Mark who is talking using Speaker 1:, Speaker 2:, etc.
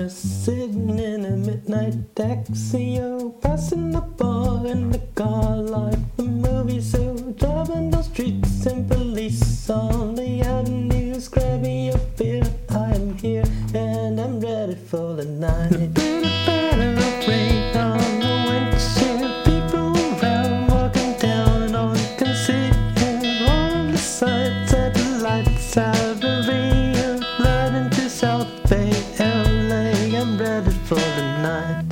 Speaker 1: Just sitting in a midnight taxi, oh, passing the bar in the car like the movie, so driving the streets and police on the avenues, grabbing your beer. I am here and I'm ready for the night. A bit of rain on the windshield, people around walking down on can see all the sights. for the night.